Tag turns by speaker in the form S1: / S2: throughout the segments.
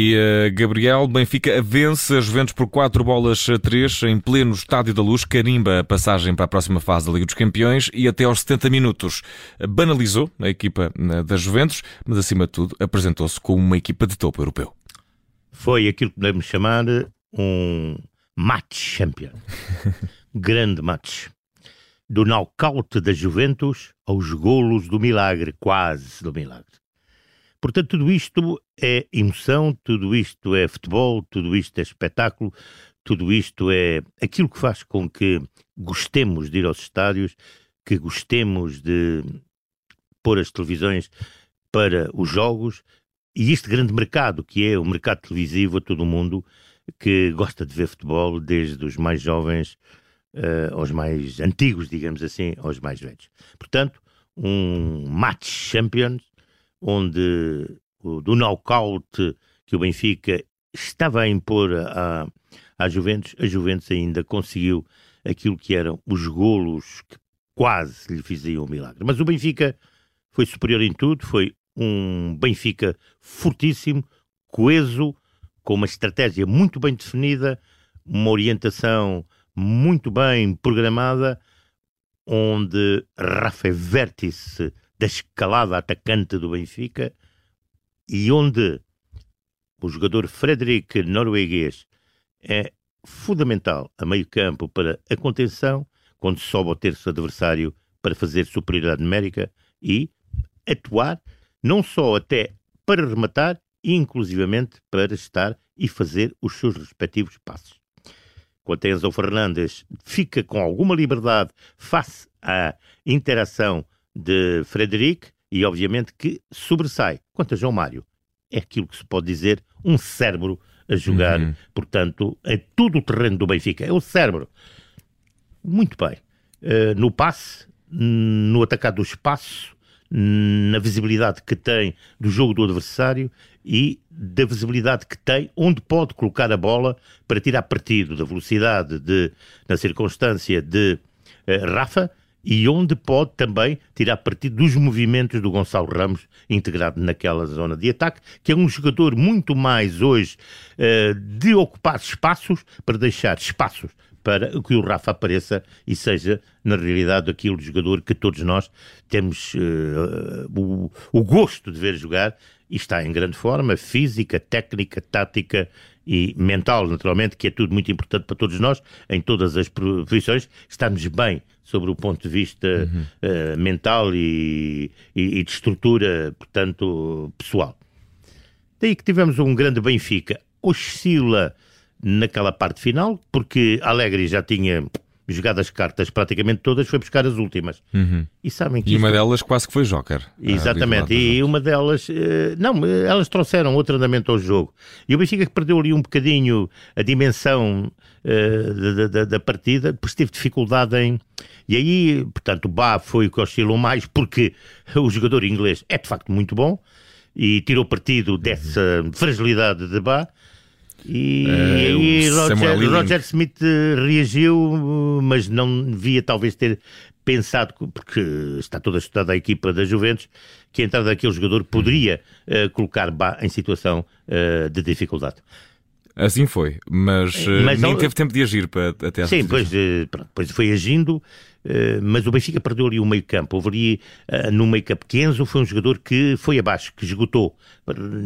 S1: E uh, Gabriel, Benfica vence a Juventus por 4 bolas a 3 em pleno Estádio da Luz, carimba a passagem para a próxima fase da Liga dos Campeões e até aos 70 minutos banalizou a equipa da Juventus, mas acima de tudo apresentou-se como uma equipa de topo europeu.
S2: Foi aquilo que podemos chamar um match champion. Grande match. Do knockout da Juventus aos golos do milagre, quase do milagre. Portanto, tudo isto é emoção, tudo isto é futebol, tudo isto é espetáculo, tudo isto é aquilo que faz com que gostemos de ir aos estádios, que gostemos de pôr as televisões para os jogos e este grande mercado que é o mercado televisivo a todo mundo que gosta de ver futebol desde os mais jovens uh, aos mais antigos, digamos assim, aos mais velhos. Portanto, um match champions onde do knockout que o Benfica estava a impor à, à Juventus, a Juventus ainda conseguiu aquilo que eram os golos que quase lhe fiziam um milagre. Mas o Benfica foi superior em tudo, foi um Benfica fortíssimo, coeso, com uma estratégia muito bem definida, uma orientação muito bem programada, onde Rafa vértice da escalada atacante do Benfica e onde o jogador Frederic norueguês é fundamental a meio campo para a contenção, quando sobe ao terço adversário para fazer superioridade numérica e atuar não só até para rematar, inclusivamente para estar e fazer os seus respectivos passos. Quanto a Enzo Fernandes, fica com alguma liberdade face à interação de Frederic e, obviamente, que sobressai. Quanto a João Mário, é aquilo que se pode dizer um cérebro a jogar, uhum. portanto, é tudo o terreno do Benfica. É o cérebro. Muito bem. Uh, no passe, no atacar do espaço, na visibilidade que tem do jogo do adversário e da visibilidade que tem onde pode colocar a bola para tirar partido da velocidade de, na circunstância de uh, Rafa e onde pode também tirar partido dos movimentos do Gonçalo Ramos integrado naquela zona de ataque, que é um jogador muito mais hoje uh, de ocupar espaços para deixar espaços para que o Rafa apareça e seja, na realidade, aquele jogador que todos nós temos uh, o, o gosto de ver jogar. E está em grande forma, física, técnica, tática e mental, naturalmente, que é tudo muito importante para todos nós, em todas as profissões, estamos bem sobre o ponto de vista uhum. uh, mental e, e, e, de estrutura, portanto, pessoal. Daí que tivemos um grande Benfica, oscila naquela parte final, porque Alegre já tinha jogado as cartas praticamente todas, foi buscar as últimas.
S1: Uhum. E sabem que. E isto... uma delas quase que foi Joker.
S2: Exatamente, e uma delas. Eh, não, elas trouxeram outro andamento ao jogo. E o Benfica que perdeu ali um bocadinho a dimensão uh, da, da, da, partida, depois teve dificuldade em. E aí, portanto, o Bá foi o que oscilou mais, porque o jogador inglês é de facto muito bom e tirou partido dessa fragilidade de Bá. E, é, e Roger, Roger, Smith reagiu, mas não devia talvez ter pensado, porque está toda estudada a equipa da Juventus, que a entrada daquele jogador poderia uh, colocar Bá em situação uh, de dificuldade.
S1: Assim foi, mas, mas nem teve tempo de agir para, até
S2: Sim, pois, pois foi agindo, eh, mas o Benfica perdeu ali o meio campo. Houve ali no meio campo que Enzo foi um jogador que foi abaixo, que esgotou.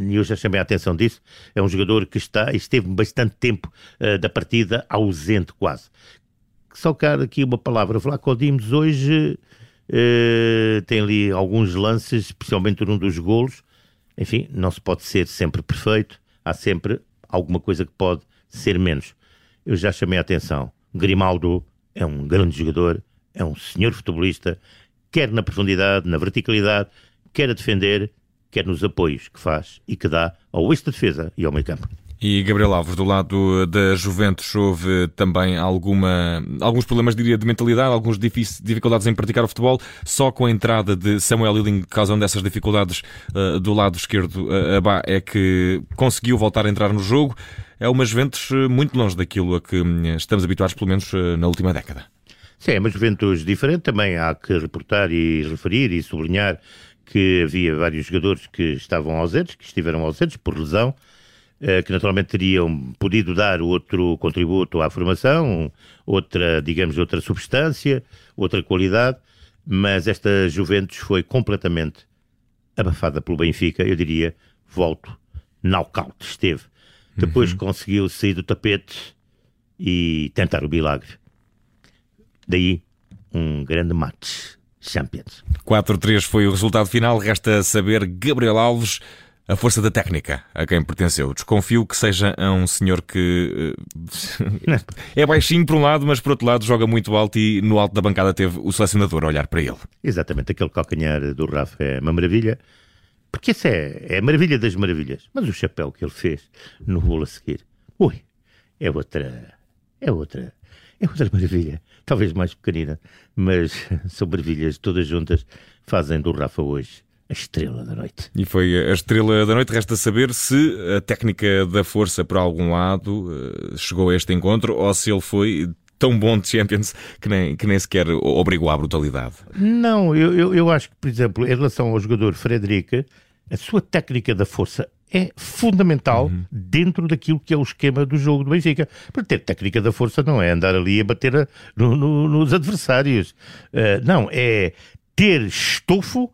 S2: E eu já chamei a atenção disso. É um jogador que está, esteve bastante tempo da partida ausente quase. Só quero aqui uma palavra. Vlaco Dimos hoje tem ali alguns lances, especialmente num dos golos. Enfim, não se pode ser sempre perfeito. Há sempre alguma coisa que pode ser menos. Eu já chamei a atenção. Grimaldo é um grande jogador, é um senhor futebolista, quer na profundidade, na verticalidade, quer a defender, quer nos apoios que faz e que dá ao eixo de defesa e ao meio campo.
S1: E Gabriel Alves, do lado da Juventus, houve também alguma, alguns problemas, diria, de mentalidade, algumas dificuldades em praticar o futebol, só com a entrada de Samuel Lilling causando essas dificuldades uh, do lado esquerdo, uh, Abá, é que conseguiu voltar a entrar no jogo. É uma Juventus eh, muito longe daquilo a que hum, estamos habituados, pelo menos na última década.
S2: Sim, é uma juventude diferente. Também há que reportar e referir e sublinhar que havia vários jogadores que estavam ausentes, que estiveram ausentes por lesão. Que naturalmente teriam podido dar outro contributo à formação, outra, digamos, outra substância, outra qualidade, mas esta Juventus foi completamente abafada pelo Benfica, eu diria, volto, knockout esteve. Depois uhum. conseguiu sair do tapete e tentar o milagre. Daí um grande match. Champions.
S1: 4-3 foi o resultado final. Resta saber Gabriel Alves, a força da técnica a quem pertenceu. Desconfio que seja um senhor que eh, é baixinho por um lado, mas por outro lado joga muito alto e no alto da bancada teve o selecionador a olhar para ele.
S2: Exatamente, aquele calcanhar do Rafa é uma maravilha. Porque isso é, é a maravilha das maravilhas. Mas o chapéu que ele fez no bolo a seguir, ui, é outra. É outra. É outra maravilha. Talvez mais pequenina, mas são maravilhas todas juntas, fazem do Rafa hoje a estrela da noite.
S1: E foi a estrela da noite. Resta saber se a técnica da força, por algum lado, eh, chegou a este encontro ou se ele foi tão bom de Champions que nem, que nem sequer obrigou à brutalidade.
S2: Não, eu, eu, eu acho que, por exemplo, em relação ao jogador Frederica, a sua técnica da força é fundamental uhum. dentro daquilo que é o esquema do jogo do Benfica. Para ter técnica da força não é andar ali a bater a, no, no, nos adversários. Uh, não, é ter estofo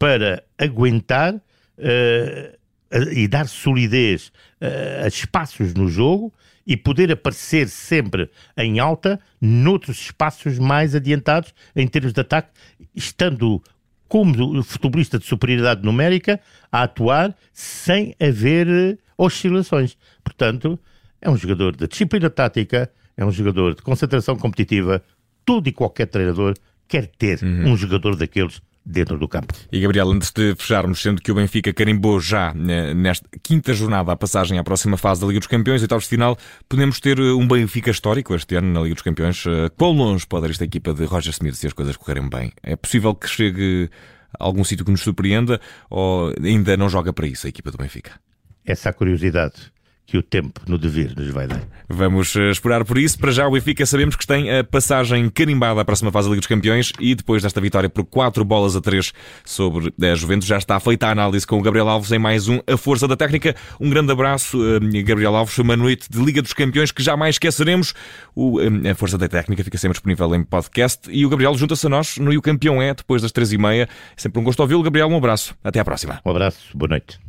S2: para aguentar uh, e dar solidez uh, a espaços no jogo e poder aparecer sempre em alta noutros espaços mais adiantados em termos de ataque, estando como futebolista de superioridade numérica a atuar sem haver oscilações. Portanto, é um jogador de disciplina tática, é um jogador de concentração competitiva. Todo e qualquer treinador quer ter uhum. um jogador daqueles dentro do campo.
S1: E Gabriel, antes de fecharmos, sendo que o Benfica carimbou já né, nesta quinta jornada a passagem à próxima fase da Liga dos Campeões, oitavos de final, podemos ter uh, um Benfica histórico este ano na Liga dos Campeões. Uh, quão longe pode ir esta equipa de Roger Smith se as coisas correrem bem? É possível que chegue a algum sítio que nos surpreenda ou ainda não joga para isso a equipa do Benfica?
S2: Essa é a curiosidade que o tempo no dever nos vai dar.
S1: Vamos uh, esperar por isso. Para já o Benfica sabemos que tem a passagem carimbada à próxima fase da Liga dos Campeões e depois desta vitória por 4 bolas a 3 sobre a Juventus já está feita a análise com o Gabriel Alves em mais um A Força da Técnica. Um grande abraço, uh, Gabriel Alves. Uma noite de Liga dos Campeões que jamais esqueceremos. O, uh, a Força da Técnica fica sempre disponível em podcast e o Gabriel junta-se a nós no E o Campeão é, depois das 3 e meia. Sempre um gosto ouvi-lo. Gabriel, um abraço. Até à próxima.
S2: Um abraço. Boa noite.